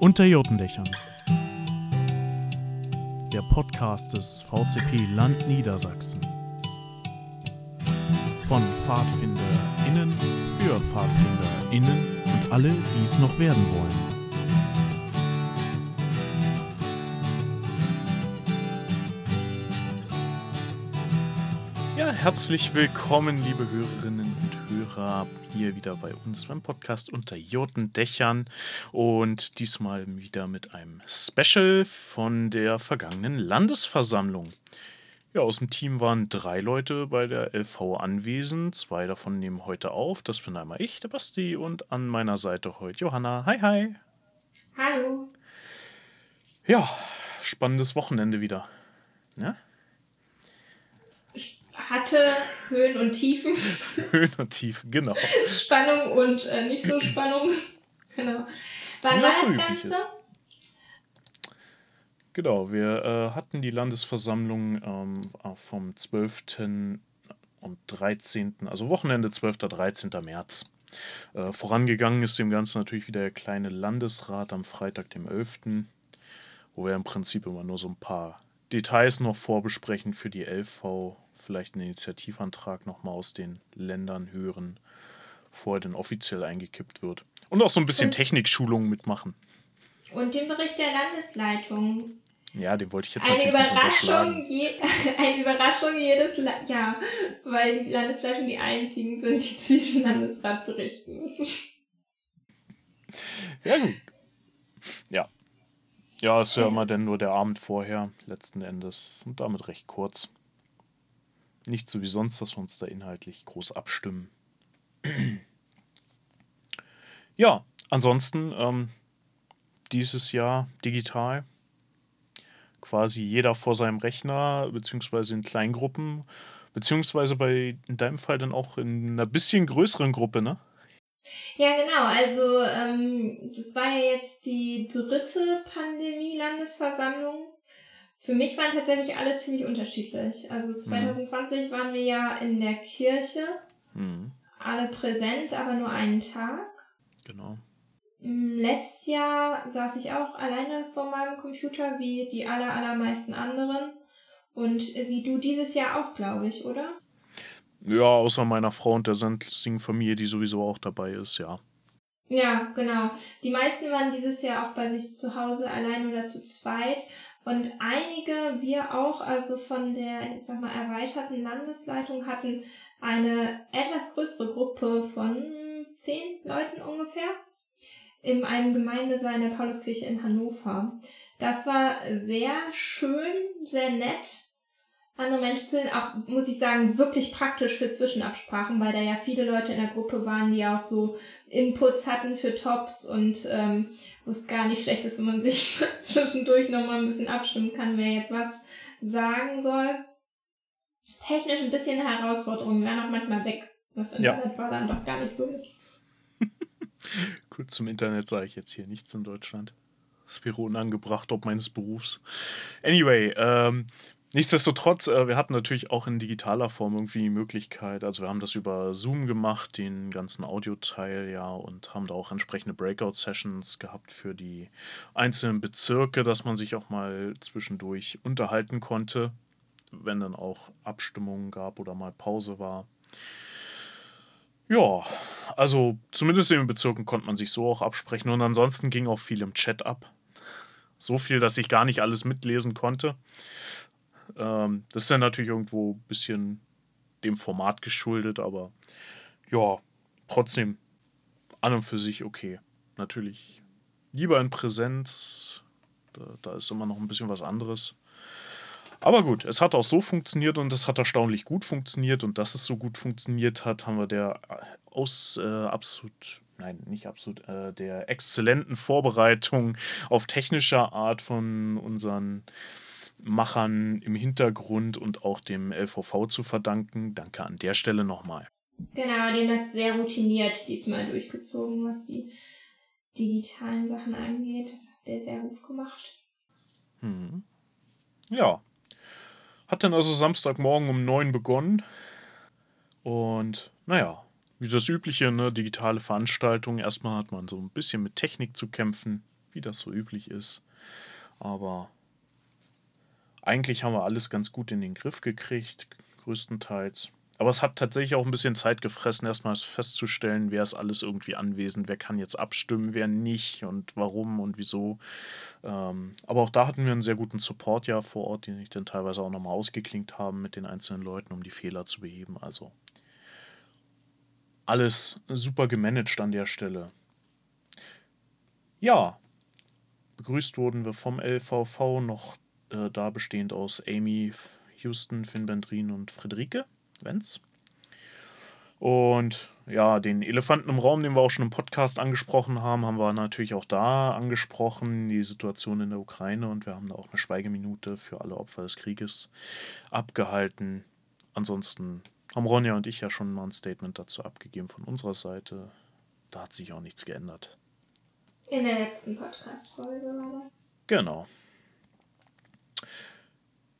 Unter Jotendächern. Der Podcast des VCP Land Niedersachsen. Von PfadfinderInnen für PfadfinderInnen und alle, die es noch werden wollen. Ja, herzlich willkommen, liebe Hörerinnen und Hörer, hier wieder bei uns beim Podcast unter Jotendächern und diesmal wieder mit einem Special von der vergangenen Landesversammlung. Ja, aus dem Team waren drei Leute bei der LV anwesend. Zwei davon nehmen heute auf. Das bin einmal ich, der Basti, und an meiner Seite heute Johanna. Hi, hi. Hallo. Ja, spannendes Wochenende wieder. Ja? Hatte Höhen und Tiefen. Höhen und Tiefen, genau. Spannung und äh, nicht so Spannung. genau. Wann war das Ganze? Ist. Genau, wir äh, hatten die Landesversammlung ähm, vom 12. und 13., also Wochenende 12. 13. März. Äh, vorangegangen ist dem Ganzen natürlich wieder der kleine Landesrat am Freitag, dem 11., wo wir im Prinzip immer nur so ein paar Details noch vorbesprechen für die LV vielleicht einen Initiativantrag nochmal aus den Ländern hören, bevor er dann offiziell eingekippt wird. Und auch so ein bisschen Technikschulungen mitmachen. Und den Bericht der Landesleitung. Ja, den wollte ich jetzt eine Überraschung, je, eine Überraschung jedes La ja, weil die Landesleitung die einzigen sind, die zu diesem Landesrat berichten müssen. Ja, gut. Ja. Ja, ist ja immer dann nur der Abend vorher, letzten Endes. Und damit recht kurz. Nicht so wie sonst, dass wir uns da inhaltlich groß abstimmen. ja, ansonsten ähm, dieses Jahr digital. Quasi jeder vor seinem Rechner, beziehungsweise in Kleingruppen, beziehungsweise bei in deinem Fall dann auch in einer bisschen größeren Gruppe, ne? Ja, genau. Also ähm, das war ja jetzt die dritte Pandemie-Landesversammlung für mich waren tatsächlich alle ziemlich unterschiedlich. Also 2020 mhm. waren wir ja in der Kirche, mhm. alle präsent, aber nur einen Tag. Genau. Mm, letztes Jahr saß ich auch alleine vor meinem Computer, wie die aller, allermeisten anderen. Und wie du dieses Jahr auch, glaube ich, oder? Ja, außer meiner Frau und der sämtlichen Familie, die sowieso auch dabei ist, ja. Ja, genau. Die meisten waren dieses Jahr auch bei sich zu Hause allein oder zu zweit. Und einige, wir auch, also von der, ich sag mal, erweiterten Landesleitung hatten eine etwas größere Gruppe von zehn Leuten ungefähr in einem Gemeindesaal der Pauluskirche in Hannover. Das war sehr schön, sehr nett andere Menschen zu. Auch, muss ich sagen, wirklich praktisch für Zwischenabsprachen, weil da ja viele Leute in der Gruppe waren, die auch so Inputs hatten für Tops und ähm, wo es gar nicht schlecht ist, wenn man sich zwischendurch nochmal ein bisschen abstimmen kann, wer jetzt was sagen soll. Technisch ein bisschen eine Herausforderung, wäre noch manchmal weg. Das Internet ja. war dann doch gar nicht so. Kurz zum Internet sage ich jetzt hier nichts in Deutschland. Das wäre unangebracht, ob meines Berufs. Anyway, ähm, Nichtsdestotrotz, äh, wir hatten natürlich auch in digitaler Form irgendwie die Möglichkeit, also wir haben das über Zoom gemacht, den ganzen Audioteil, ja, und haben da auch entsprechende Breakout-Sessions gehabt für die einzelnen Bezirke, dass man sich auch mal zwischendurch unterhalten konnte, wenn dann auch Abstimmungen gab oder mal Pause war. Ja, also zumindest in den Bezirken konnte man sich so auch absprechen und ansonsten ging auch viel im Chat ab. So viel, dass ich gar nicht alles mitlesen konnte. Ähm, das ist ja natürlich irgendwo ein bisschen dem Format geschuldet, aber ja, trotzdem an und für sich okay. Natürlich lieber in Präsenz, da, da ist immer noch ein bisschen was anderes. Aber gut, es hat auch so funktioniert und es hat erstaunlich gut funktioniert und dass es so gut funktioniert hat, haben wir der äh, aus äh, absolut, nein, nicht absolut, äh, der exzellenten Vorbereitung auf technischer Art von unseren Machern im Hintergrund und auch dem LVV zu verdanken. Danke an der Stelle nochmal. Genau, dem das sehr routiniert diesmal durchgezogen, was die digitalen Sachen angeht. Das hat der sehr gut gemacht. Hm. Ja. Hat dann also Samstagmorgen um neun begonnen. Und naja, wie das übliche, ne, digitale Veranstaltung. Erstmal hat man so ein bisschen mit Technik zu kämpfen. wie das so üblich ist. Aber eigentlich haben wir alles ganz gut in den Griff gekriegt, größtenteils. Aber es hat tatsächlich auch ein bisschen Zeit gefressen, erstmal festzustellen, wer ist alles irgendwie anwesend, wer kann jetzt abstimmen, wer nicht und warum und wieso. Ähm, aber auch da hatten wir einen sehr guten Support ja vor Ort, den ich dann teilweise auch nochmal ausgeklinkt haben mit den einzelnen Leuten, um die Fehler zu beheben. Also alles super gemanagt an der Stelle. Ja, begrüßt wurden wir vom LVV noch äh, da bestehend aus Amy, Houston, Finn Bendrin und Friederike. Wenz. Und ja, den Elefanten im Raum, den wir auch schon im Podcast angesprochen haben, haben wir natürlich auch da angesprochen, die Situation in der Ukraine. Und wir haben da auch eine Schweigeminute für alle Opfer des Krieges abgehalten. Ansonsten haben Ronja und ich ja schon mal ein Statement dazu abgegeben von unserer Seite. Da hat sich auch nichts geändert. In der letzten Podcast-Folge war das. Genau.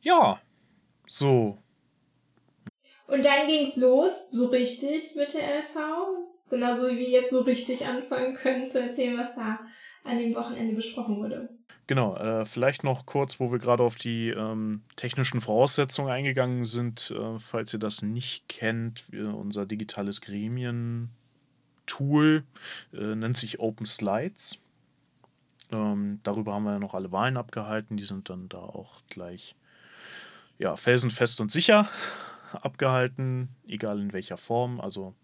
Ja, so, und dann ging's los, so richtig mit der LV. Genauso wie wir jetzt so richtig anfangen können zu erzählen, was da an dem Wochenende besprochen wurde. Genau, äh, vielleicht noch kurz, wo wir gerade auf die ähm, technischen Voraussetzungen eingegangen sind, äh, falls ihr das nicht kennt, wir, unser digitales Gremien-Tool äh, nennt sich Open Slides. Ähm, darüber haben wir ja noch alle Wahlen abgehalten, die sind dann da auch gleich ja, felsenfest und sicher abgehalten, egal in welcher Form. Also,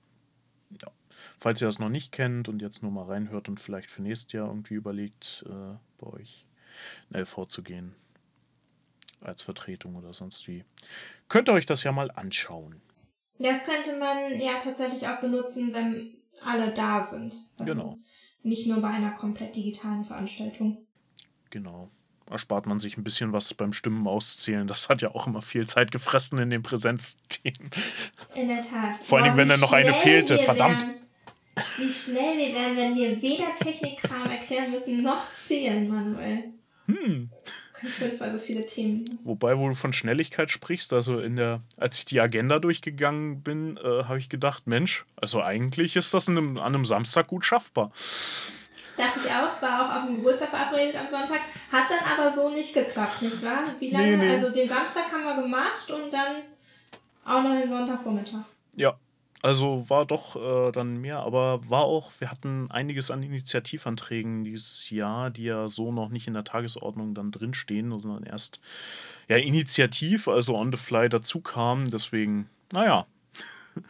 ja. falls ihr das noch nicht kennt und jetzt nur mal reinhört und vielleicht für nächstes Jahr irgendwie überlegt, äh, bei euch in LV zu gehen, als Vertretung oder sonst wie, könnt ihr euch das ja mal anschauen. Das könnte man ja tatsächlich auch benutzen, wenn alle da sind. Also genau. Nicht nur bei einer komplett digitalen Veranstaltung. Genau erspart man sich ein bisschen was beim Stimmen auszählen. Das hat ja auch immer viel Zeit gefressen in den Präsenzthemen. In der Tat. Vor allem, wenn dann noch eine fehlte, verdammt. Wären, wie schnell wir wären, wenn wir weder Technikkram erklären müssen, noch zählen, Manuel. Hm. Fünfmal so viele Themen. Wobei, wo du von Schnelligkeit sprichst, also in der, als ich die Agenda durchgegangen bin, äh, habe ich gedacht, Mensch, also eigentlich ist das einem, an einem Samstag gut schaffbar. Dachte ich auch, war auch auf dem Geburtstag verabredet am Sonntag. Hat dann aber so nicht geklappt, nicht wahr? Wie lange? Nee, nee. Also den Samstag haben wir gemacht und dann auch noch den Sonntagvormittag. Ja, also war doch äh, dann mehr, aber war auch, wir hatten einiges an Initiativanträgen dieses Jahr, die ja so noch nicht in der Tagesordnung dann drinstehen, sondern erst ja initiativ, also on the fly dazu kamen. Deswegen, naja.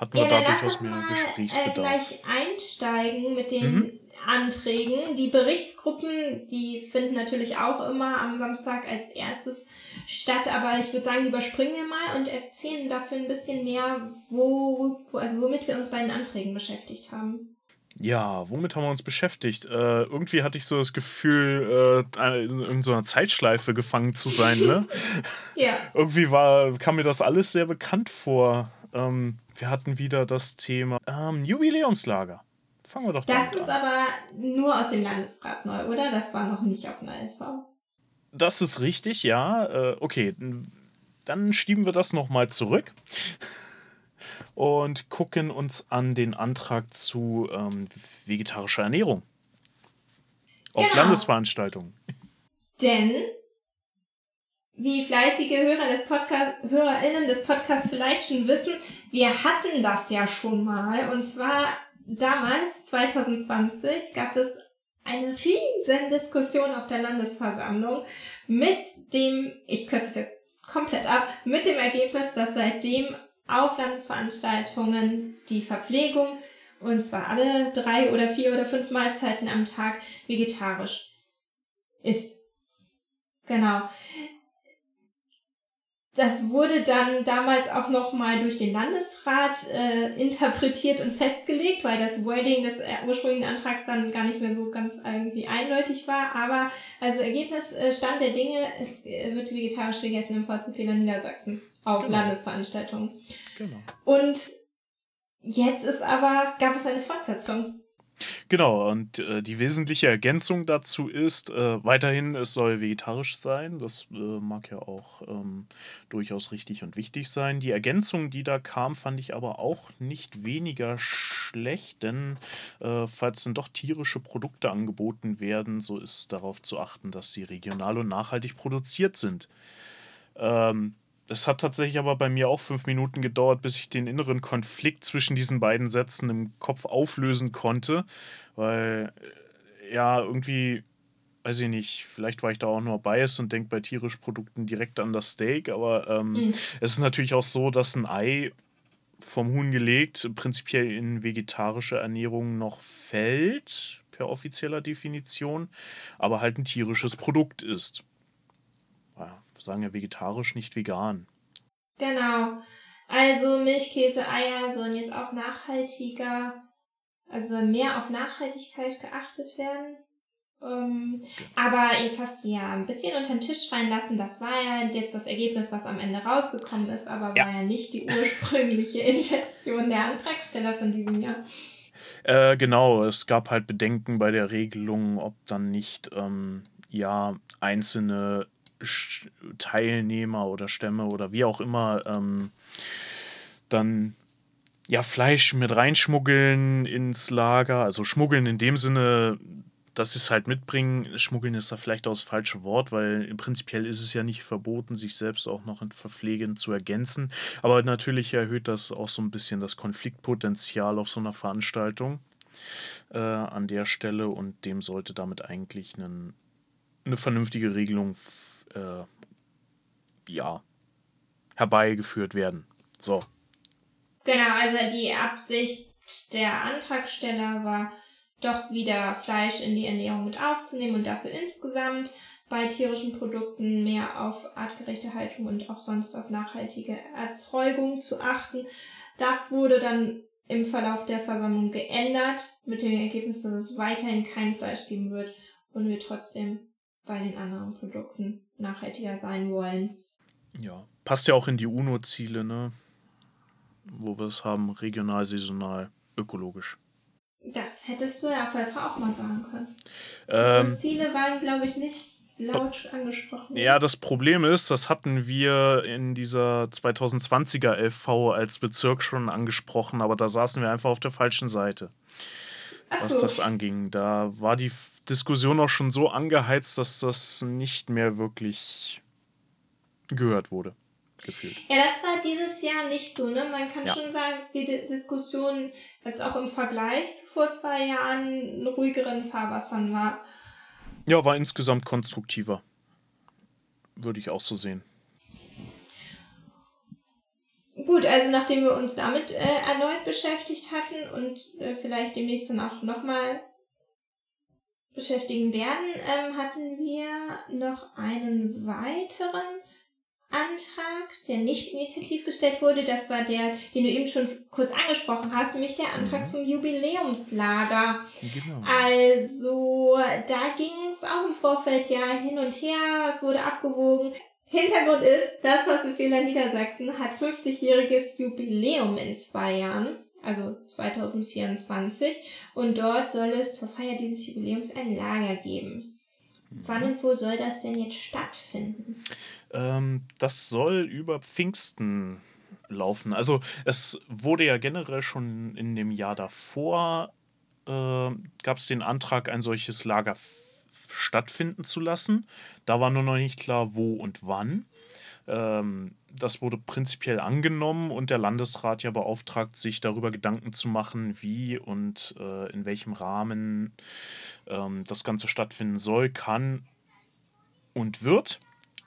hatten wir ja, da durchaus mehr mal, Gesprächsbedarf. Äh, gleich einsteigen mit den mhm. Anträgen. Die Berichtsgruppen, die finden natürlich auch immer am Samstag als erstes statt, aber ich würde sagen, die überspringen wir mal und erzählen dafür ein bisschen mehr, wo, wo also womit wir uns bei den Anträgen beschäftigt haben. Ja, womit haben wir uns beschäftigt? Äh, irgendwie hatte ich so das Gefühl, äh, in irgendeiner Zeitschleife gefangen zu sein. Ne? ja. Irgendwie war, kam mir das alles sehr bekannt vor. Ähm, wir hatten wieder das Thema ähm, Jubiläumslager. Fangen wir doch Das ist an. aber nur aus dem Landesrat neu, oder? Das war noch nicht auf einer LV. Das ist richtig, ja. Äh, okay, dann schieben wir das nochmal zurück und gucken uns an den Antrag zu ähm, vegetarischer Ernährung auf genau. Landesveranstaltungen. Denn wie fleißige Hörer des Podcast, HörerInnen des Podcasts vielleicht schon wissen, wir hatten das ja schon mal. Und zwar damals, 2020, gab es eine riesen Diskussion auf der Landesversammlung mit dem, ich kürze es jetzt komplett ab, mit dem Ergebnis, dass seitdem auf Landesveranstaltungen die Verpflegung, und zwar alle drei oder vier oder fünf Mahlzeiten am Tag, vegetarisch ist. Genau das wurde dann damals auch nochmal durch den Landesrat äh, interpretiert und festgelegt, weil das Wording des äh, ursprünglichen Antrags dann gar nicht mehr so ganz irgendwie eindeutig war. Aber also Ergebnis, äh, Stand der Dinge, es äh, wird vegetarisch gegessen im Vorzufehler Niedersachsen auf genau. Landesveranstaltungen. Genau. Und jetzt ist aber, gab es eine Fortsetzung. Genau, und äh, die wesentliche Ergänzung dazu ist, äh, weiterhin, es soll vegetarisch sein. Das äh, mag ja auch ähm, durchaus richtig und wichtig sein. Die Ergänzung, die da kam, fand ich aber auch nicht weniger sch schlecht, denn äh, falls dann doch tierische Produkte angeboten werden, so ist darauf zu achten, dass sie regional und nachhaltig produziert sind. Ähm, es hat tatsächlich aber bei mir auch fünf Minuten gedauert, bis ich den inneren Konflikt zwischen diesen beiden Sätzen im Kopf auflösen konnte, weil äh, ja irgendwie weiß ich nicht, vielleicht war ich da auch nur biased und denke bei tierischen Produkten direkt an das Steak, aber ähm, mhm. es ist natürlich auch so, dass ein Ei vom Huhn gelegt prinzipiell in vegetarische Ernährung noch fällt, per offizieller Definition, aber halt ein tierisches Produkt ist. Sagen ja vegetarisch, nicht vegan. Genau. Also Milch, Käse, Eier sollen jetzt auch nachhaltiger, also mehr auf Nachhaltigkeit geachtet werden. Ähm, aber jetzt hast du ja ein bisschen unter den Tisch fallen lassen. Das war ja jetzt das Ergebnis, was am Ende rausgekommen ist, aber ja. war ja nicht die ursprüngliche Intention der Antragsteller von diesem Jahr. Äh, genau, es gab halt Bedenken bei der Regelung, ob dann nicht ähm, ja einzelne Teilnehmer oder Stämme oder wie auch immer ähm, dann ja Fleisch mit reinschmuggeln ins Lager, also schmuggeln in dem Sinne, dass sie es halt mitbringen, schmuggeln ist da vielleicht auch das falsche Wort, weil prinzipiell ist es ja nicht verboten, sich selbst auch noch in Verpflegen zu ergänzen. Aber natürlich erhöht das auch so ein bisschen das Konfliktpotenzial auf so einer Veranstaltung äh, an der Stelle. Und dem sollte damit eigentlich einen, eine vernünftige Regelung äh, ja, herbeigeführt werden. So. Genau, also die Absicht der Antragsteller war, doch wieder Fleisch in die Ernährung mit aufzunehmen und dafür insgesamt bei tierischen Produkten mehr auf artgerechte Haltung und auch sonst auf nachhaltige Erzeugung zu achten. Das wurde dann im Verlauf der Versammlung geändert, mit dem Ergebnis, dass es weiterhin kein Fleisch geben wird und wir trotzdem bei den anderen Produkten nachhaltiger sein wollen. Ja, passt ja auch in die UNO-Ziele, ne? Wo wir es haben, regional, saisonal, ökologisch. Das hättest du ja auf jeden Fall auch mal sagen können. Ähm, Ziele waren, glaube ich, nicht laut angesprochen. Ja, das Problem ist, das hatten wir in dieser 2020er LV als Bezirk schon angesprochen, aber da saßen wir einfach auf der falschen Seite, Ach was so. das anging. Da war die Diskussion auch schon so angeheizt, dass das nicht mehr wirklich gehört wurde gefühlt. Ja, das war dieses Jahr nicht so, ne? Man kann ja. schon sagen, dass die Diskussion jetzt auch im Vergleich zu vor zwei Jahren ruhigeren Fahrwassern war. Ja, war insgesamt konstruktiver. Würde ich auch so sehen. Gut, also nachdem wir uns damit äh, erneut beschäftigt hatten und äh, vielleicht demnächst dann auch nochmal beschäftigen werden, ähm, hatten wir noch einen weiteren Antrag, der nicht initiativ gestellt wurde. Das war der, den du eben schon kurz angesprochen hast, nämlich der Antrag mhm. zum Jubiläumslager. Genau. Also, da ging es auch im Vorfeld ja hin und her. Es wurde abgewogen. Hintergrund ist, das Horsefehler Niedersachsen hat 50-jähriges Jubiläum in zwei Jahren, also 2024. Und dort soll es zur Feier dieses Jubiläums ein Lager geben. Mhm. Wann und wo soll das denn jetzt stattfinden? Ähm, das soll über Pfingsten laufen. Also es wurde ja generell schon in dem Jahr davor, äh, gab es den Antrag, ein solches Lager stattfinden zu lassen. Da war nur noch nicht klar, wo und wann. Ähm, das wurde prinzipiell angenommen und der Landesrat ja beauftragt, sich darüber Gedanken zu machen, wie und äh, in welchem Rahmen ähm, das Ganze stattfinden soll, kann und wird.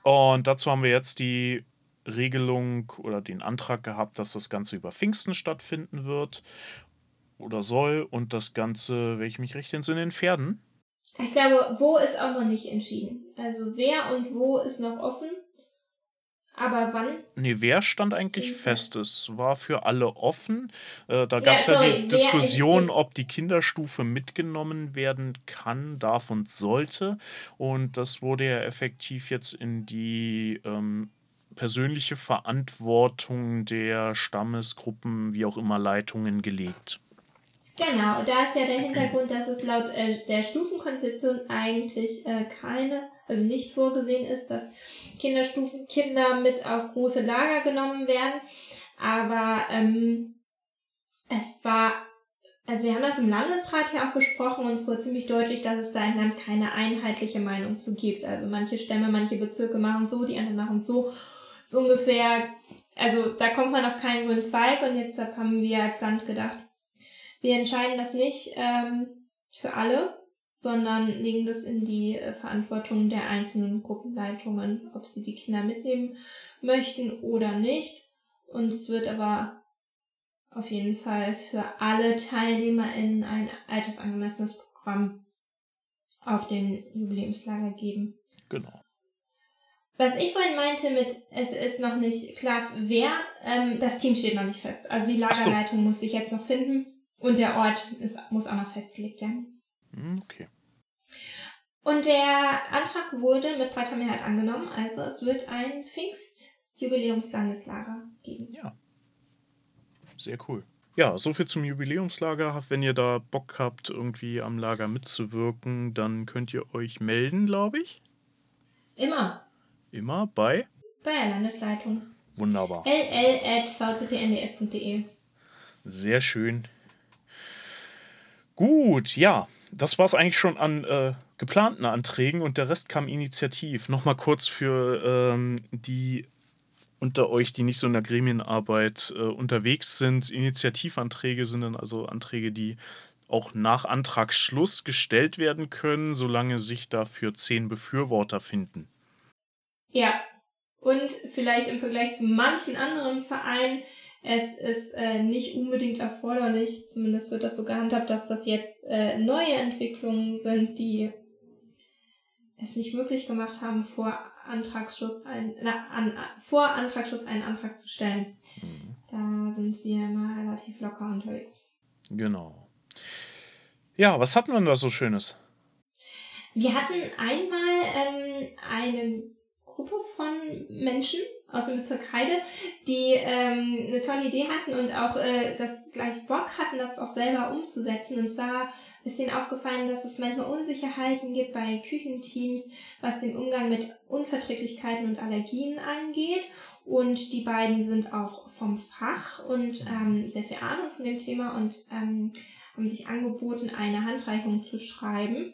Und dazu haben wir jetzt die Regelung oder den Antrag gehabt, dass das Ganze über Pfingsten stattfinden wird oder soll und das Ganze, wenn ich mich recht entsinne, in Pferden. Ich glaube, wo ist auch noch nicht entschieden. Also wer und wo ist noch offen. Aber wann? Nee, wer stand eigentlich mhm. fest? Es war für alle offen. Äh, da gab es ja, ja die Diskussion, ob die Kinderstufe mitgenommen werden kann, darf und sollte. Und das wurde ja effektiv jetzt in die ähm, persönliche Verantwortung der Stammesgruppen, wie auch immer Leitungen gelegt. Genau, da ist ja der Hintergrund, dass es laut äh, der Stufenkonzeption eigentlich äh, keine, also nicht vorgesehen ist, dass Kinderstufenkinder mit auf große Lager genommen werden. Aber ähm, es war also wir haben das im Landesrat ja auch besprochen und es wurde ziemlich deutlich, dass es da im Land keine einheitliche Meinung zu gibt. Also manche Stämme, manche Bezirke machen so, die anderen machen so. So ungefähr, also da kommt man auf keinen grünen Zweig und jetzt haben wir als Land gedacht, wir entscheiden das nicht ähm, für alle, sondern legen das in die äh, Verantwortung der einzelnen Gruppenleitungen, ob sie die Kinder mitnehmen möchten oder nicht. Und es wird aber auf jeden Fall für alle TeilnehmerInnen ein altersangemessenes Programm auf dem Jubiläumslager geben. Genau. Was ich vorhin meinte mit, es ist noch nicht klar, wer, ähm, das Team steht noch nicht fest. Also die Lagerleitung so. muss sich jetzt noch finden und der Ort ist, muss auch noch festgelegt werden. Hm, okay. Und der Antrag wurde mit breiter Mehrheit angenommen, also es wird ein Pfingst-Jubiläumslandeslager geben. Ja. Sehr cool. Ja, soviel zum Jubiläumslager. Wenn ihr da Bock habt, irgendwie am Lager mitzuwirken, dann könnt ihr euch melden, glaube ich. Immer. Immer bei? Bei der Landesleitung. Wunderbar. ll.vcpnds.de. Sehr schön. Gut, ja, das war es eigentlich schon an äh, geplanten Anträgen und der Rest kam initiativ. Nochmal kurz für ähm, die unter euch, die nicht so in der Gremienarbeit äh, unterwegs sind. Initiativanträge sind dann also Anträge, die auch nach Antragsschluss gestellt werden können, solange sich dafür zehn Befürworter finden. Ja, und vielleicht im Vergleich zu manchen anderen Vereinen, es ist äh, nicht unbedingt erforderlich, zumindest wird das so gehandhabt, dass das jetzt äh, neue Entwicklungen sind, die es nicht möglich gemacht haben, vor Antragsschluss ein, na, an, vor Antragsschluss einen Antrag zu stellen. Mhm. Da sind wir immer relativ locker unterwegs. Genau. Ja, was hatten wir denn da so Schönes? Wir hatten einmal ähm, eine Gruppe von Menschen aus dem Bezirk Heide, die ähm, eine tolle Idee hatten und auch äh, das gleich Bock hatten, das auch selber umzusetzen. Und zwar ist denen aufgefallen, dass es manchmal Unsicherheiten gibt bei Küchenteams, was den Umgang mit Unverträglichkeiten und Allergien angeht. Und die beiden sind auch vom Fach und ähm, sehr viel Ahnung von dem Thema und ähm, haben sich angeboten, eine Handreichung zu schreiben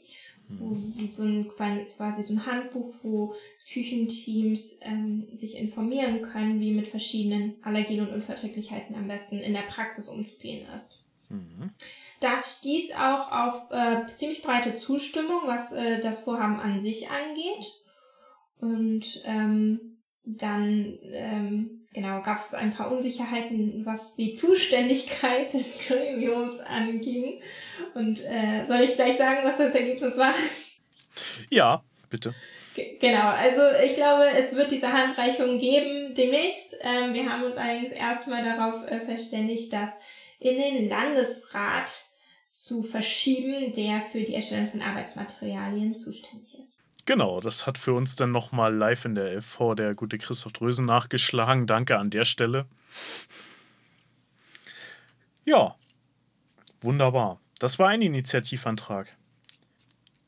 wo, wie so ein quasi so ein Handbuch, wo Küchenteams ähm, sich informieren können, wie mit verschiedenen Allergien und Unverträglichkeiten am besten in der Praxis umzugehen ist. Mhm. Das stieß auch auf äh, ziemlich breite Zustimmung, was äh, das Vorhaben an sich angeht. Und ähm, dann ähm, genau gab es ein paar Unsicherheiten, was die Zuständigkeit des Gremiums anging. Und äh, soll ich gleich sagen, was das Ergebnis war? Ja, bitte. Genau, also ich glaube, es wird diese Handreichung geben demnächst. Ähm, wir haben uns allerdings erstmal darauf äh, verständigt, das in den Landesrat zu verschieben, der für die Erstellung von Arbeitsmaterialien zuständig ist. Genau, das hat für uns dann nochmal live in der LV der gute Christoph Drösen nachgeschlagen. Danke an der Stelle. Ja, wunderbar. Das war ein Initiativantrag.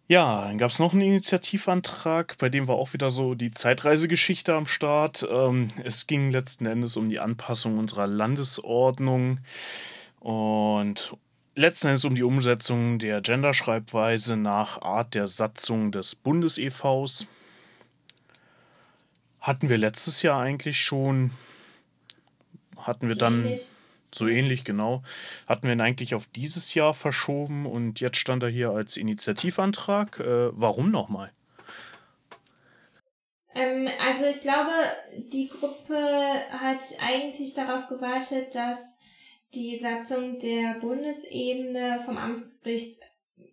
Ja, dann gab es noch einen Initiativantrag, bei dem war auch wieder so die Zeitreisegeschichte am Start. Ähm, es ging letzten Endes um die Anpassung unserer Landesordnung und letzten Endes um die Umsetzung der Genderschreibweise nach Art der Satzung des Bundes-EVs. Hatten wir letztes Jahr eigentlich schon, hatten wir dann. Ähnlich so ähnlich, genau. Hatten wir ihn eigentlich auf dieses Jahr verschoben und jetzt stand er hier als Initiativantrag. Äh, warum nochmal? Ähm, also ich glaube, die Gruppe hat eigentlich darauf gewartet, dass die Satzung der Bundesebene vom Amtsgericht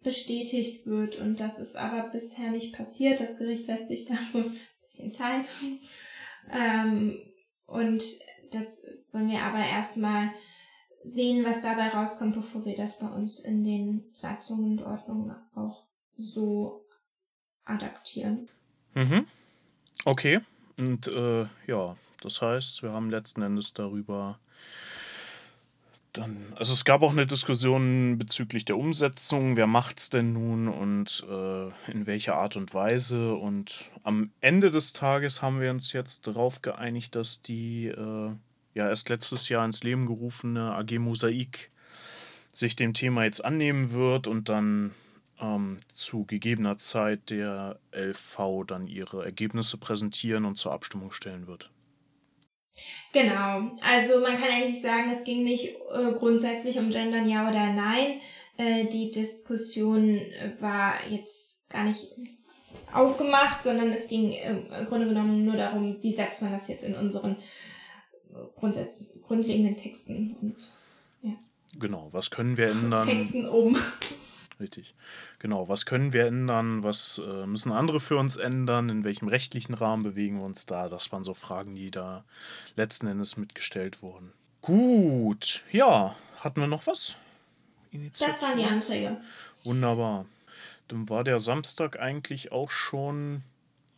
bestätigt wird. Und das ist aber bisher nicht passiert. Das Gericht lässt sich da ein bisschen Zeit. Ähm, und das wollen wir aber erstmal sehen, was dabei rauskommt, bevor wir das bei uns in den Satzungen und Ordnungen auch so adaptieren. Mhm. Okay. Und äh, ja, das heißt, wir haben letzten Endes darüber dann, also es gab auch eine Diskussion bezüglich der Umsetzung, wer macht es denn nun und äh, in welcher Art und Weise. Und am Ende des Tages haben wir uns jetzt darauf geeinigt, dass die äh, ja erst letztes Jahr ins Leben gerufene AG Mosaik sich dem Thema jetzt annehmen wird und dann ähm, zu gegebener Zeit der LV dann ihre Ergebnisse präsentieren und zur Abstimmung stellen wird. Genau, also man kann eigentlich sagen, es ging nicht äh, grundsätzlich um Gendern ja oder nein. Äh, die Diskussion war jetzt gar nicht aufgemacht, sondern es ging im Grunde genommen nur darum, wie setzt man das jetzt in unseren Grundsatz, grundlegenden Texten und ja. Genau, was können wir ändern? Texten um. Richtig. Genau, was können wir ändern? Was äh, müssen andere für uns ändern? In welchem rechtlichen Rahmen bewegen wir uns da? Das waren so Fragen, die da letzten Endes mitgestellt wurden. Gut, ja, hatten wir noch was? Initiative? Das waren die Anträge. Wunderbar. Dann war der Samstag eigentlich auch schon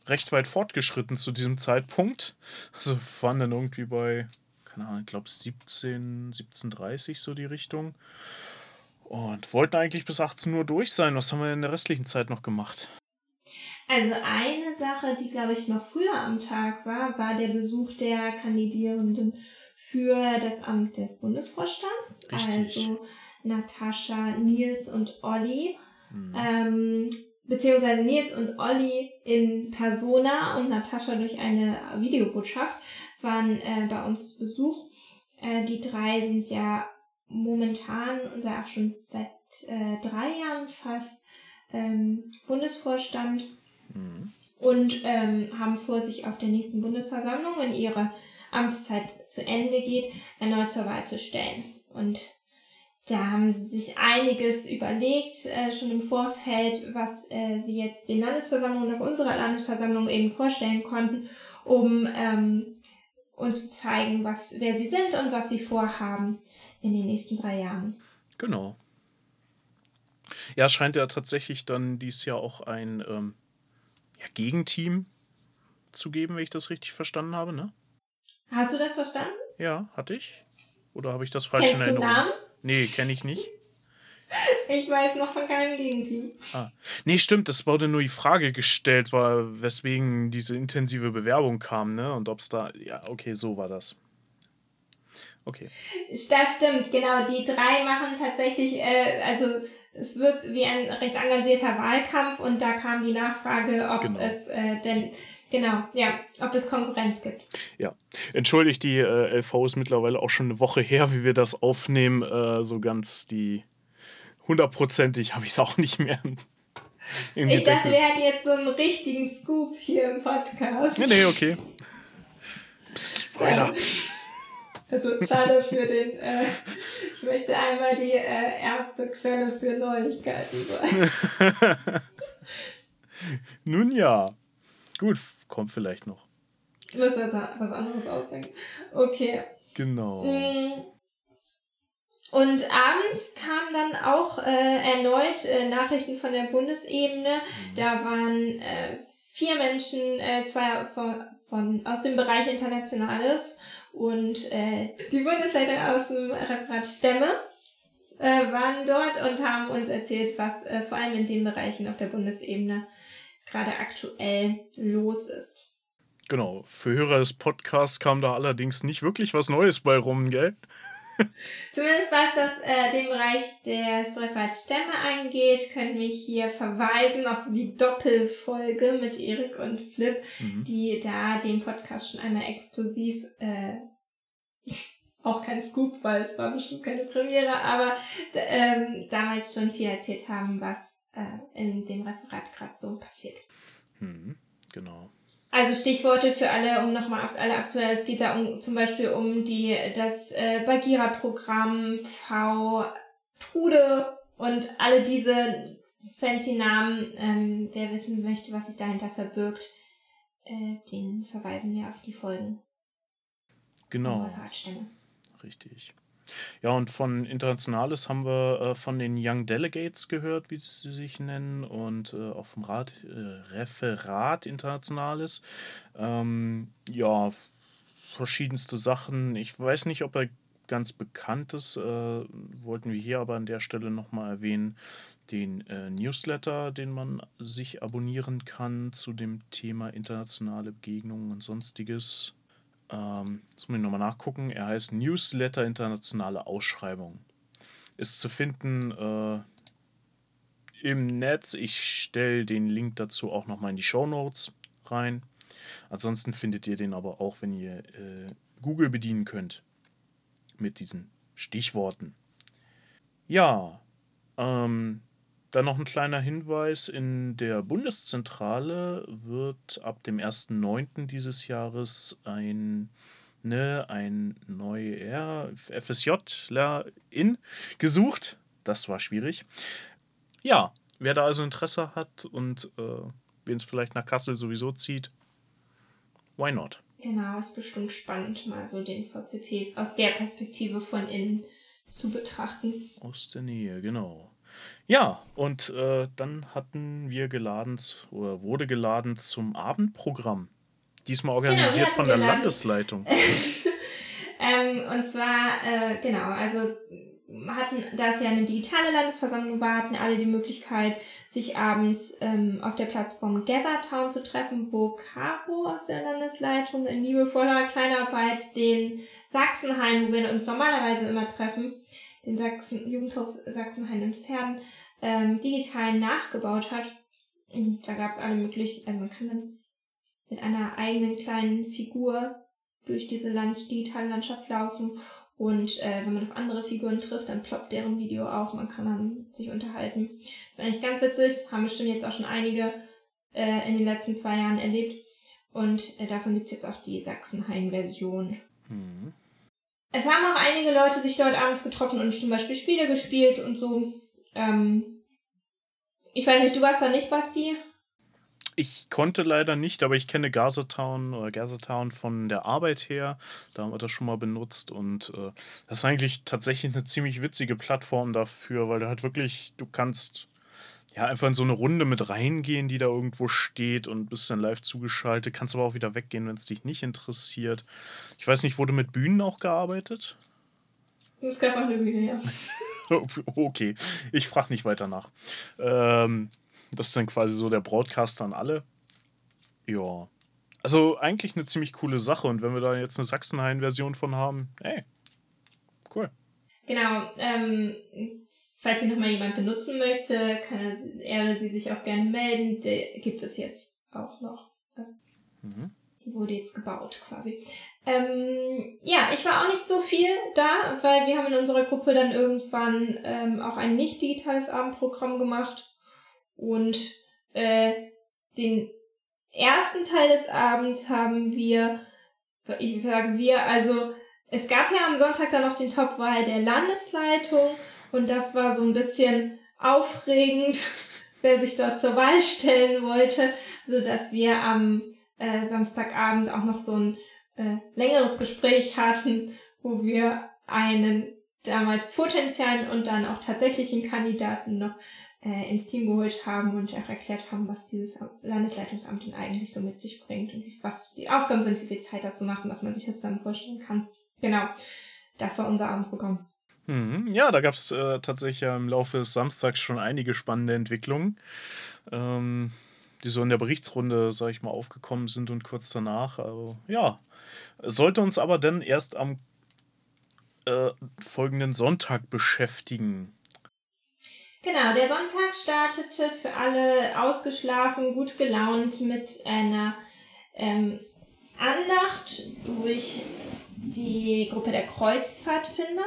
recht weit fortgeschritten zu diesem Zeitpunkt. Also waren dann irgendwie bei, keine Ahnung, ich glaube 17, 17.30 so die Richtung. Und wollten eigentlich bis 18 Uhr durch sein. Was haben wir in der restlichen Zeit noch gemacht? Also eine Sache, die glaube ich noch früher am Tag war, war der Besuch der Kandidierenden für das Amt des Bundesvorstands. Richtig. Also Natascha, Nils und Olli. Mhm. Ähm, beziehungsweise Nils und Olli in Persona und Natascha durch eine Videobotschaft waren äh, bei uns zu Besuch. Äh, die drei sind ja momentan und auch schon seit äh, drei Jahren fast ähm, Bundesvorstand mhm. und ähm, haben vor, sich auf der nächsten Bundesversammlung, wenn ihre Amtszeit zu Ende geht, erneut zur Wahl zu stellen. Und da haben sie sich einiges überlegt, äh, schon im Vorfeld, was äh, sie jetzt den Landesversammlungen und auch unserer Landesversammlung eben vorstellen konnten, um ähm, uns zu zeigen, was, wer sie sind und was sie vorhaben in den nächsten drei Jahren. Genau. Ja, scheint ja tatsächlich dann dieses Jahr auch ein ähm, ja, Gegenteam zu geben, wenn ich das richtig verstanden habe, ne? Hast du das verstanden? Ja, hatte ich. Oder habe ich das falsch Kennst in Erinnerung? Du Namen? Nee, kenne ich nicht. Ich weiß noch von keinem Gegenteam. Ah. Nee, stimmt, es wurde nur die Frage gestellt, war, weswegen diese intensive Bewerbung kam, ne? Und ob es da. Ja, okay, so war das. Okay. Das stimmt, genau. Die drei machen tatsächlich, äh, also es wirkt wie ein recht engagierter Wahlkampf und da kam die Nachfrage, ob genau. es äh, denn Genau, ja, ob es Konkurrenz gibt. Ja, entschuldigt, die äh, LV ist mittlerweile auch schon eine Woche her, wie wir das aufnehmen. Äh, so ganz die hundertprozentig habe ich es auch nicht mehr. ich dachte, wir hätten jetzt so einen richtigen Scoop hier im Podcast. Nee, nee, okay. Psst, Spoiler. Also schade für den, äh, ich möchte einmal die äh, erste Quelle für Neuigkeiten sein. Nun ja. Gut, kommt vielleicht noch. Müssen wir jetzt was anderes ausdenken. Okay. Genau. Mm. Und abends kamen dann auch äh, erneut äh, Nachrichten von der Bundesebene. Mhm. Da waren äh, vier Menschen, äh, zwei von, von, aus dem Bereich Internationales und äh, die Bundesleitung aus dem Referat Stämme äh, waren dort und haben uns erzählt, was äh, vor allem in den Bereichen auf der Bundesebene gerade aktuell los ist. Genau, für Hörer des Podcasts kam da allerdings nicht wirklich was Neues bei rum, gell? Zumindest was das äh, den Bereich des Referat Stämme angeht, können wir hier verweisen auf die Doppelfolge mit Erik und Flip, mhm. die da den Podcast schon einmal exklusiv, äh, auch kein Scoop, weil es war bestimmt keine Premiere, aber ähm, damals schon viel erzählt haben, was äh, in dem Referat gerade so passiert. Mhm, genau. Also Stichworte für alle, um nochmal auf alle aktuell. Es geht da um, zum Beispiel um die, das äh, Bagira-Programm, V, Trude und alle diese fancy Namen. Ähm, wer wissen möchte, was sich dahinter verbirgt, äh, den verweisen wir auf die Folgen. Genau. Richtig. Ja, und von Internationales haben wir äh, von den Young Delegates gehört, wie sie sich nennen, und äh, auch vom Rat, äh, Referat Internationales. Ähm, ja, verschiedenste Sachen. Ich weiß nicht, ob er ganz bekannt ist, äh, wollten wir hier aber an der Stelle nochmal erwähnen, den äh, Newsletter, den man sich abonnieren kann zu dem Thema internationale Begegnungen und sonstiges. Ähm, das muss ich nochmal nachgucken. Er heißt Newsletter Internationale Ausschreibung. ist zu finden äh, im Netz. Ich stelle den Link dazu auch nochmal in die Show Notes rein. Ansonsten findet ihr den aber auch, wenn ihr äh, Google bedienen könnt. Mit diesen Stichworten. Ja, ähm, dann noch ein kleiner Hinweis: In der Bundeszentrale wird ab dem 1.9. dieses Jahres ein, ne, ein neuer FSJ-Lerin gesucht. Das war schwierig. Ja, wer da also Interesse hat und äh, wen es vielleicht nach Kassel sowieso zieht, why not? Genau, ist bestimmt spannend, mal so den VCP aus der Perspektive von innen zu betrachten. Aus der Nähe, genau. Ja, und äh, dann hatten wir geladen oder wurde geladen zum Abendprogramm. Diesmal genau, organisiert genau, von der geladen. Landesleitung. ähm, und zwar, äh, genau, also hatten, da es ja eine digitale Landesversammlung war, hatten alle die Möglichkeit, sich abends ähm, auf der Plattform GatherTown zu treffen, wo Caro aus der Landesleitung in liebevoller Kleinarbeit den Sachsenhain, wo wir uns normalerweise immer treffen, den Sachsen, Jugendhof Sachsenhain in Pferden, ähm, digital nachgebaut hat. Und da gab es alle möglichen, also man kann dann mit einer eigenen kleinen Figur durch diese Land digitale Landschaft laufen und äh, wenn man auf andere Figuren trifft, dann ploppt deren Video auf, man kann dann sich unterhalten. Das ist eigentlich ganz witzig, haben bestimmt jetzt auch schon einige äh, in den letzten zwei Jahren erlebt. Und äh, davon gibt's jetzt auch die Sachsenhain-Version. Mhm. Es haben auch einige Leute sich dort abends getroffen und zum Beispiel Spiele gespielt und so. Ähm, ich weiß nicht, du warst da nicht, Basti? Ich konnte leider nicht, aber ich kenne Gazetown oder Gazetown von der Arbeit her. Da haben wir das schon mal benutzt und äh, das ist eigentlich tatsächlich eine ziemlich witzige Plattform dafür, weil du halt wirklich, du kannst ja einfach in so eine Runde mit reingehen, die da irgendwo steht und bist dann live zugeschaltet. Kannst aber auch wieder weggehen, wenn es dich nicht interessiert. Ich weiß nicht, wurde mit Bühnen auch gearbeitet? Es gab auch eine Bühne, ja. okay, ich frage nicht weiter nach. Ähm, das ist dann quasi so der Broadcaster an alle. Ja. Also eigentlich eine ziemlich coole Sache. Und wenn wir da jetzt eine Sachsenhain-Version von haben, ey, cool. Genau. Ähm, falls sich nochmal jemand benutzen möchte, kann er, er oder sie sich auch gerne melden. Der gibt es jetzt auch noch. Also, mhm. Die wurde jetzt gebaut quasi. Ähm, ja, ich war auch nicht so viel da, weil wir haben in unserer Gruppe dann irgendwann ähm, auch ein nicht digitales Abendprogramm gemacht und äh, den ersten Teil des Abends haben wir, ich sage wir, also es gab ja am Sonntag dann noch den Topwahl der Landesleitung und das war so ein bisschen aufregend, wer sich dort zur Wahl stellen wollte, so dass wir am äh, Samstagabend auch noch so ein äh, längeres Gespräch hatten, wo wir einen damals potenziellen und dann auch tatsächlichen Kandidaten noch äh, ins Team geholt haben und auch erklärt haben, was dieses Landesleitungsamt denn eigentlich so mit sich bringt und was die Aufgaben sind, wie viel Zeit das zu machen, ob man sich das dann vorstellen kann. Genau, das war unser Abendprogramm. Mhm. Ja, da gab es äh, tatsächlich im Laufe des Samstags schon einige spannende Entwicklungen, ähm, die so in der Berichtsrunde, sag ich mal, aufgekommen sind und kurz danach. Also, ja, sollte uns aber dann erst am äh, folgenden Sonntag beschäftigen. Genau, der Sonntag startete für alle ausgeschlafen, gut gelaunt mit einer ähm, Andacht durch die Gruppe der Kreuzpfadfinder.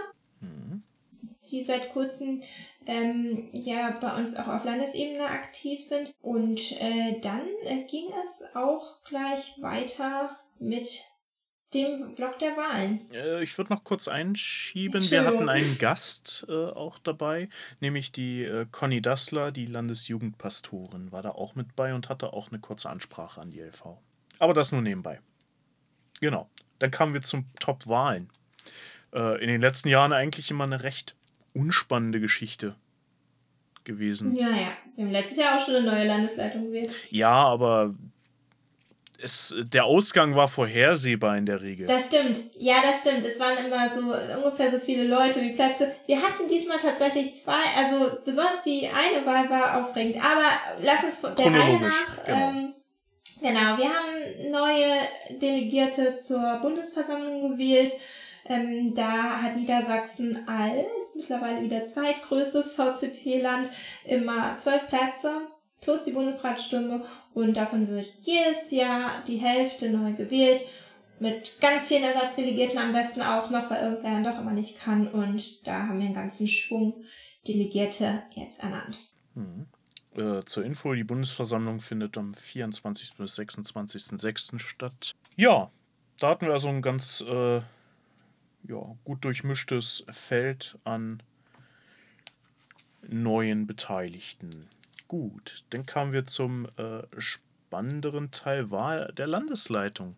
Die seit kurzem ähm, ja bei uns auch auf Landesebene aktiv sind. Und äh, dann äh, ging es auch gleich weiter mit dem Block der Wahlen. Äh, ich würde noch kurz einschieben. Wir hatten einen Gast äh, auch dabei, nämlich die äh, Conny Dassler, die Landesjugendpastorin, war da auch mit bei und hatte auch eine kurze Ansprache an die LV. Aber das nur nebenbei. Genau. Dann kamen wir zum Top-Wahlen. Äh, in den letzten Jahren eigentlich immer eine recht unspannende Geschichte gewesen. Ja, ja. Wir haben letztes Jahr auch schon eine neue Landesleitung gewählt. Ja, aber es, der Ausgang war vorhersehbar in der Regel. Das stimmt. Ja, das stimmt. Es waren immer so ungefähr so viele Leute wie Plätze. Wir hatten diesmal tatsächlich zwei, also besonders die eine Wahl war aufregend. Aber lass uns der Reihe nach. Genau. Ähm, genau, wir haben neue Delegierte zur Bundesversammlung gewählt. Ähm, da hat Niedersachsen als mittlerweile wieder zweitgrößtes VCP-Land immer zwölf Plätze plus die Bundesratsstimme und davon wird jedes Jahr die Hälfte neu gewählt mit ganz vielen Ersatzdelegierten am besten auch noch, weil irgendwer dann doch immer nicht kann und da haben wir einen ganzen Schwung Delegierte jetzt ernannt. Mhm. Äh, zur Info, die Bundesversammlung findet am 24. bis 26.06. statt. Ja, da hatten wir also ein ganz äh, ja, gut durchmischtes Feld an neuen Beteiligten. Gut, dann kamen wir zum äh, spannenderen Teil Wahl der Landesleitung.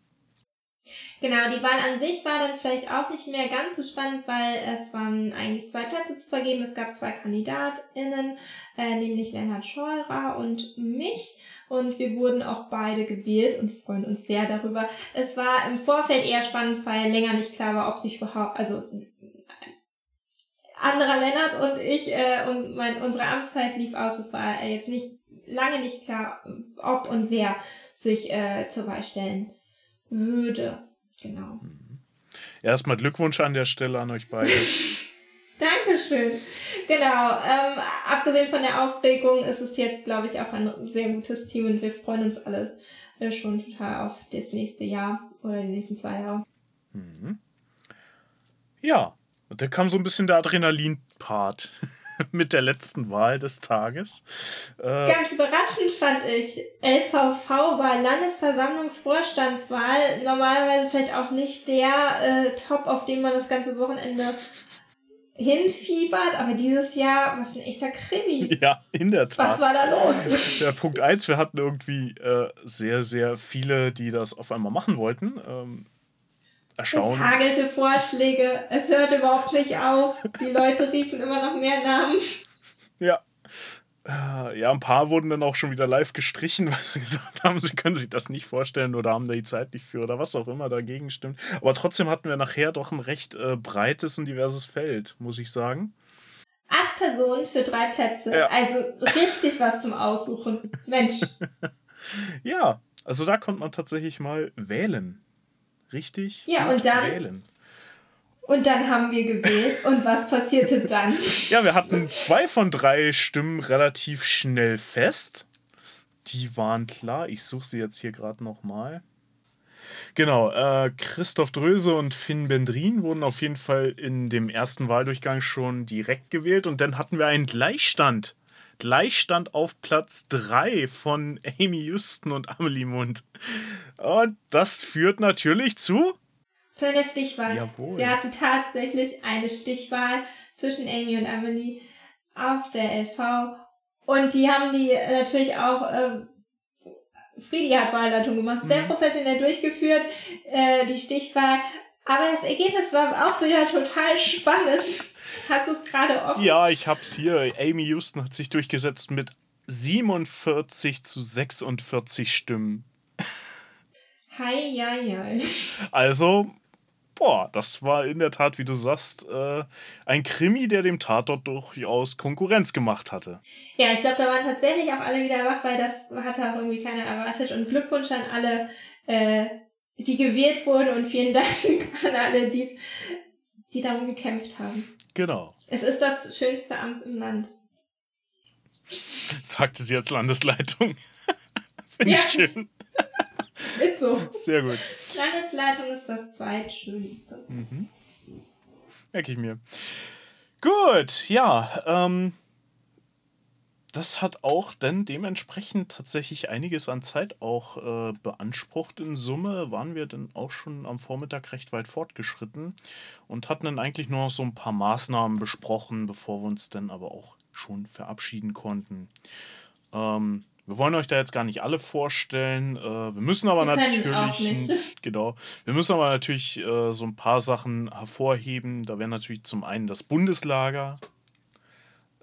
Genau, die Wahl an sich war dann vielleicht auch nicht mehr ganz so spannend, weil es waren eigentlich zwei Plätze zu vergeben. Es gab zwei KandidatInnen, äh, nämlich Lennart Scheurer und mich. Und wir wurden auch beide gewählt und freuen uns sehr darüber. Es war im Vorfeld eher spannend, weil länger nicht klar war, ob sich überhaupt, also anderer Lennart und ich äh, und mein, unsere Amtszeit lief aus. Es war jetzt nicht lange nicht klar, ob und wer sich äh, zur Wahl stellen würde. Genau. Mhm. Erstmal Glückwunsch an der Stelle an euch beide. Dankeschön. Genau. Ähm, abgesehen von der Aufregung ist es jetzt, glaube ich, auch ein sehr gutes Team und wir freuen uns alle äh, schon total auf das nächste Jahr oder die nächsten zwei Jahre. Mhm. Ja, und da kam so ein bisschen der Adrenalin-Part. mit der letzten Wahl des Tages. Äh, Ganz überraschend fand ich, LVV-Wahl, Landesversammlungsvorstandswahl, normalerweise vielleicht auch nicht der äh, Top, auf den man das ganze Wochenende hinfiebert, aber dieses Jahr, was ein echter Krimi. Ja, in der Tat. Was war da los? Der Punkt 1, wir hatten irgendwie äh, sehr, sehr viele, die das auf einmal machen wollten. Ähm, erstaunlich. Es hagelte Vorschläge, es hörte überhaupt nicht auf. Die Leute riefen immer noch mehr Namen. Ja. Äh, ja, ein paar wurden dann auch schon wieder live gestrichen, weil sie gesagt haben, sie können sich das nicht vorstellen oder haben da die Zeit nicht für oder was auch immer dagegen stimmt. Aber trotzdem hatten wir nachher doch ein recht äh, breites und diverses Feld, muss ich sagen. Acht Personen für drei Plätze. Ja. Also richtig was zum Aussuchen. Mensch. ja, also da konnte man tatsächlich mal wählen richtig ja, und dann, wählen. Und dann haben wir gewählt. Und was passierte dann? Ja, wir hatten zwei von drei Stimmen relativ schnell fest. Die waren klar. Ich suche sie jetzt hier gerade nochmal. Genau, äh, Christoph Dröse und Finn Bendrin wurden auf jeden Fall in dem ersten Wahldurchgang schon direkt gewählt und dann hatten wir einen Gleichstand. Gleichstand auf Platz 3 von Amy Houston und Amelie Mund. Und das führt natürlich zu. Zu einer Stichwahl. Jawohl. Wir hatten tatsächlich eine Stichwahl zwischen Amy und Amelie auf der LV. Und die haben die natürlich auch. Äh, Friedi hat Wahlleitung gemacht, sehr mhm. professionell durchgeführt, äh, die Stichwahl. Aber das Ergebnis war auch wieder total spannend. Hast du es gerade offen? Ja, ich hab's hier. Amy Houston hat sich durchgesetzt mit 47 zu 46 Stimmen. Hi, ja, ja. Also, boah, das war in der Tat, wie du sagst, äh, ein Krimi, der dem Tatort durchaus Konkurrenz gemacht hatte. Ja, ich glaube, da waren tatsächlich auch alle wieder wach, weil das hatte auch irgendwie keiner erwartet. Und Glückwunsch an alle, äh, die gewählt wurden und vielen Dank an alle, die's, die darum gekämpft haben. Genau. Es ist das schönste Amt im Land. Sagte sie als Landesleitung. Finde ja. ich schön. Ist so. Sehr gut. Landesleitung ist das zweitschönste. Mhm. Merke ich mir. Gut, ja. Ähm, das hat auch dann dementsprechend tatsächlich einiges an Zeit auch äh, beansprucht. In Summe waren wir dann auch schon am Vormittag recht weit fortgeschritten und hatten dann eigentlich nur noch so ein paar Maßnahmen besprochen, bevor wir uns dann aber auch schon verabschieden konnten. Ähm, wir wollen euch da jetzt gar nicht alle vorstellen. Äh, wir müssen aber wir natürlich, genau, wir müssen aber natürlich äh, so ein paar Sachen hervorheben. Da wäre natürlich zum einen das Bundeslager,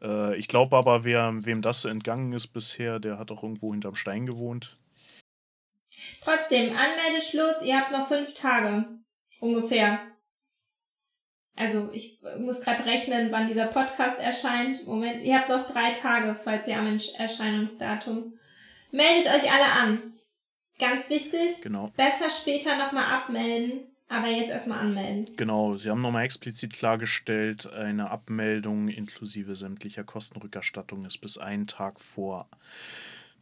äh, ich glaube aber, wer, wem das entgangen ist bisher, der hat auch irgendwo hinterm Stein gewohnt. Trotzdem, Anmeldeschluss, ihr habt noch fünf Tage. Ungefähr. Also ich muss gerade rechnen, wann dieser Podcast erscheint. Moment, ihr habt noch drei Tage, falls ihr am Erscheinungsdatum. Meldet euch alle an. Ganz wichtig. Genau. Besser später nochmal abmelden Aber jetzt erstmal anmelden. Genau, Sie haben nochmal explizit klargestellt, eine Abmeldung inklusive sämtlicher Kostenrückerstattung ist bis einen Tag vor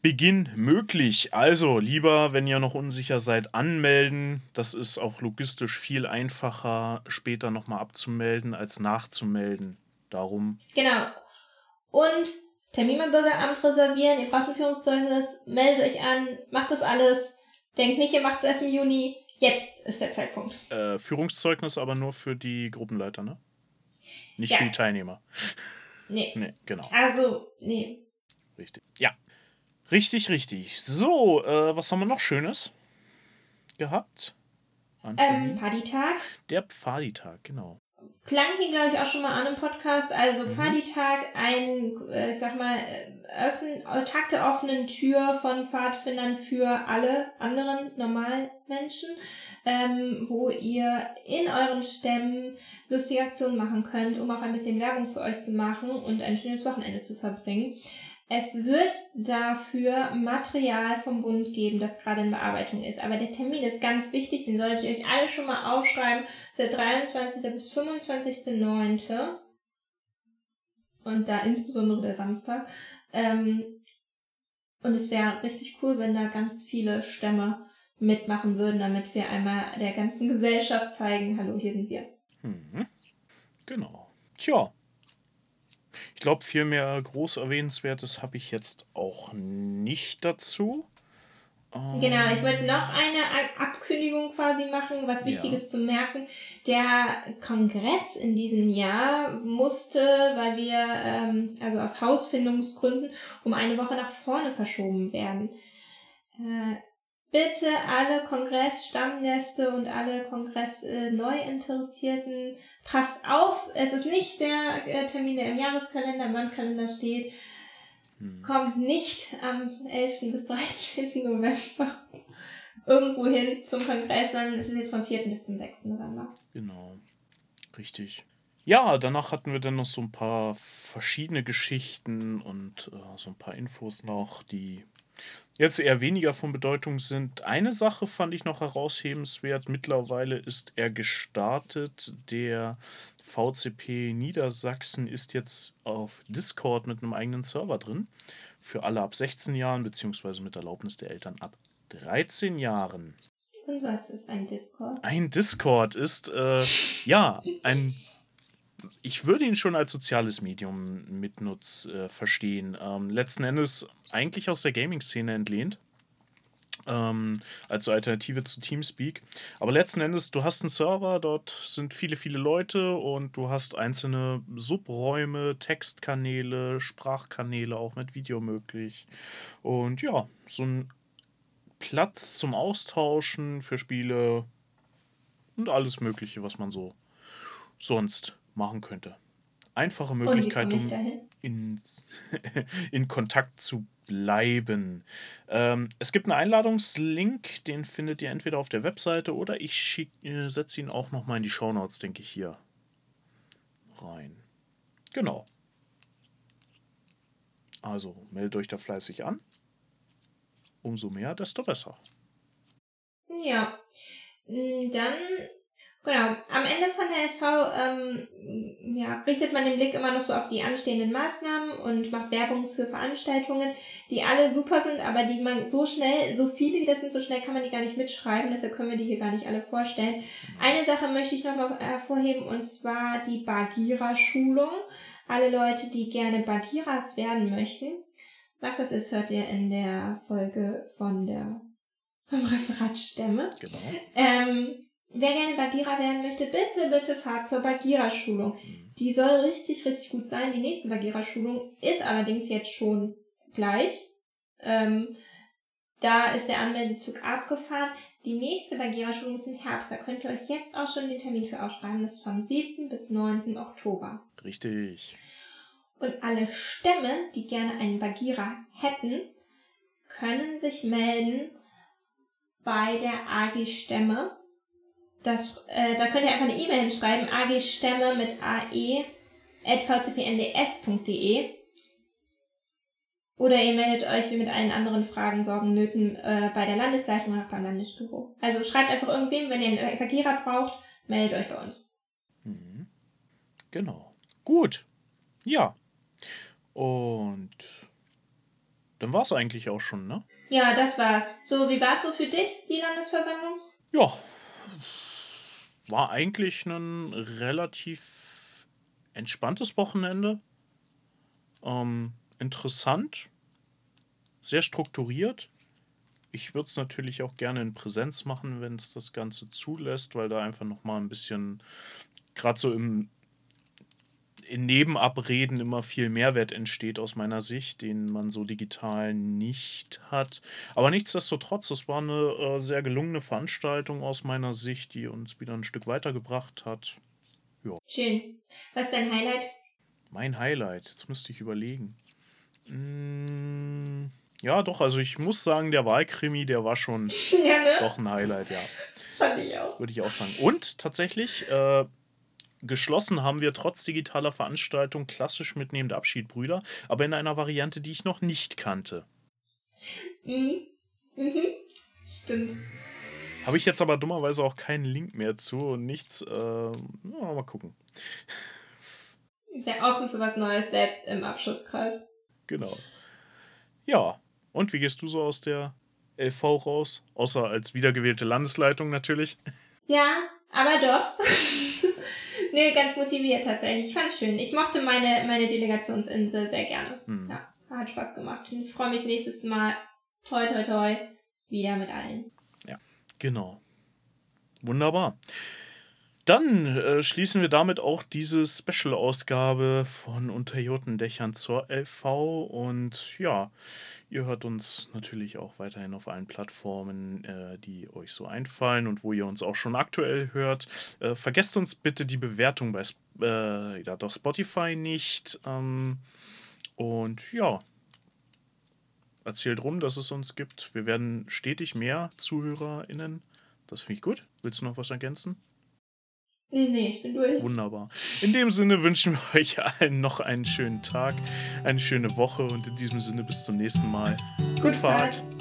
Beginn möglich. Also lieber, wenn ihr noch unsicher seid, anmelden. Das ist auch logistisch viel einfacher, später nochmal abzumelden, als nachzumelden. Darum. Genau. Und Termin beim Bürgeramt reservieren, ihr braucht ein Führungszeugnis, meldet euch an, macht das alles. Denkt nicht, ihr macht es erst im Juni. Jetzt ist der Zeitpunkt. Äh, Führungszeugnis aber nur für die Gruppenleiter, ne? Nicht ja. für die Teilnehmer. Nee. Nee, genau. Also, nee. Richtig. Ja. Richtig, richtig. So, äh, was haben wir noch Schönes gehabt? Ähm, Pfaditag. Der Pfaditag, genau. Klang hier, glaube ich, auch schon mal an im Podcast. Also mhm. Pfaditag, ein, äh, ich sag mal, öffn, Tag der offenen Tür von Pfadfindern für alle anderen Normalmenschen, ähm, wo ihr in euren Stämmen lustige Aktionen machen könnt, um auch ein bisschen Werbung für euch zu machen und ein schönes Wochenende zu verbringen. Es wird dafür Material vom Bund geben, das gerade in Bearbeitung ist. Aber der Termin ist ganz wichtig, den solltet ihr euch alle schon mal aufschreiben. Es ist der 23. bis 25.09. Und da insbesondere der Samstag. Ähm, und es wäre richtig cool, wenn da ganz viele Stämme mitmachen würden, damit wir einmal der ganzen Gesellschaft zeigen, hallo, hier sind wir. Mhm. Genau. Tja, glaube, viel mehr groß erwähnenswertes habe ich jetzt auch nicht dazu. Genau, ich wollte noch eine Abkündigung quasi machen, was wichtig ist ja. zu merken. Der Kongress in diesem Jahr musste, weil wir, ähm, also aus Hausfindungsgründen, um eine Woche nach vorne verschoben werden. Äh, bitte alle Kongress-Stammgäste und alle Kongress-Neuinteressierten, passt auf, es ist nicht der äh, Termin, der im Jahreskalender, im Wandkalender steht. Hm. Kommt nicht am 11. bis 13. November irgendwo hin zum Kongress, sondern es ist jetzt vom 4. bis zum 6. November. Genau, richtig. Ja, danach hatten wir dann noch so ein paar verschiedene Geschichten und äh, so ein paar Infos noch, die jetzt eher weniger von Bedeutung sind. Eine Sache fand ich noch heraushebenswert. Mittlerweile ist er gestartet. Der VCP Niedersachsen ist jetzt auf Discord mit einem eigenen Server drin. Für alle ab 16 Jahren, beziehungsweise mit Erlaubnis der Eltern ab 13 Jahren. Und was ist ein Discord? Ein Discord ist, äh, ja, ein ich würde ihn schon als soziales Medium mitnutz äh, verstehen. Ähm, letzten Endes eigentlich aus der Gaming-Szene entlehnt. Ähm, als Alternative zu Teamspeak. Aber letzten Endes, du hast einen Server, dort sind viele, viele Leute und du hast einzelne Subräume, Textkanäle, Sprachkanäle auch mit Video möglich. Und ja, so ein Platz zum Austauschen für Spiele und alles Mögliche, was man so sonst machen könnte. Einfache Möglichkeit, um in, in Kontakt zu bleiben. Ähm, es gibt einen Einladungslink, den findet ihr entweder auf der Webseite oder ich äh, setze ihn auch nochmal in die Shownotes, denke ich, hier rein. Genau. Also meldet euch da fleißig an. Umso mehr, desto besser. Ja. Hm, dann Genau, am Ende von der LV ähm, ja, richtet man den Blick immer noch so auf die anstehenden Maßnahmen und macht Werbung für Veranstaltungen, die alle super sind, aber die man so schnell, so viele wie das sind, so schnell kann man die gar nicht mitschreiben, deshalb können wir die hier gar nicht alle vorstellen. Eine Sache möchte ich nochmal hervorheben und zwar die Bagira-Schulung. Alle Leute, die gerne Bagiras werden möchten. Was das ist, hört ihr in der Folge von der vom Referat Stämme. Genau. Ähm, Wer gerne Bagira werden möchte, bitte, bitte fahrt zur Bagira-Schulung. Mhm. Die soll richtig, richtig gut sein. Die nächste Bagira-Schulung ist allerdings jetzt schon gleich. Ähm, da ist der Anmeldezug abgefahren. Die nächste Bagira-Schulung ist im Herbst. Da könnt ihr euch jetzt auch schon den Termin für aufschreiben. Das ist vom 7. bis 9. Oktober. Richtig. Und alle Stämme, die gerne einen Bagira hätten, können sich melden bei der AG Stämme das, äh, da könnt ihr einfach eine E-Mail hinschreiben, agstämme mit ae.vcpnds.de Oder ihr meldet euch wie mit allen anderen Fragen, Sorgen, Nöten äh, bei der Landesleitung oder beim Landesbüro. Also schreibt einfach irgendwem, wenn ihr einen Verkehrer braucht, meldet euch bei uns. Mhm. Genau. Gut. Ja. Und dann war es eigentlich auch schon, ne? Ja, das war's. So, wie war es so für dich, die Landesversammlung? Ja. War eigentlich ein relativ entspanntes Wochenende. Ähm, interessant. Sehr strukturiert. Ich würde es natürlich auch gerne in Präsenz machen, wenn es das Ganze zulässt, weil da einfach nochmal ein bisschen, gerade so im in Nebenabreden immer viel Mehrwert entsteht aus meiner Sicht, den man so digital nicht hat. Aber nichtsdestotrotz, es war eine äh, sehr gelungene Veranstaltung aus meiner Sicht, die uns wieder ein Stück weitergebracht hat. Ja. Schön. Was ist dein Highlight? Mein Highlight, jetzt müsste ich überlegen. Mm, ja, doch, also ich muss sagen, der Wahlkrimi, der war schon ja, ne? doch ein Highlight, ja. Fand ich auch. Würde ich auch sagen. Und tatsächlich, äh, Geschlossen haben wir trotz digitaler Veranstaltung klassisch mitnehmende Abschied Brüder, aber in einer Variante, die ich noch nicht kannte. Mhm. Mhm. Stimmt. Habe ich jetzt aber dummerweise auch keinen Link mehr zu und nichts. Äh, mal gucken. Sehr offen für was Neues, selbst im Abschlusskreis. Genau. Ja. Und wie gehst du so aus der LV raus? Außer als wiedergewählte Landesleitung natürlich. Ja, aber doch. Nee, ganz motiviert tatsächlich. Ich fand's schön. Ich mochte meine, meine Delegationsinsel sehr gerne. Hm. Ja, hat Spaß gemacht. Ich freue mich nächstes Mal, toi, toi, toi, wieder mit allen. Ja, genau. Wunderbar. Dann äh, schließen wir damit auch diese Special-Ausgabe von Unterjoten Dächern zur LV. Und ja, Ihr hört uns natürlich auch weiterhin auf allen Plattformen, äh, die euch so einfallen und wo ihr uns auch schon aktuell hört. Äh, vergesst uns bitte die Bewertung bei äh, ja, doch Spotify nicht. Ähm, und ja, erzählt rum, dass es uns gibt. Wir werden stetig mehr ZuhörerInnen. Das finde ich gut. Willst du noch was ergänzen? Nee, nee, ich bin durch. Wunderbar. In dem Sinne wünschen wir euch allen noch einen schönen Tag, eine schöne Woche und in diesem Sinne bis zum nächsten Mal. Gut Fahrt. Fahrt.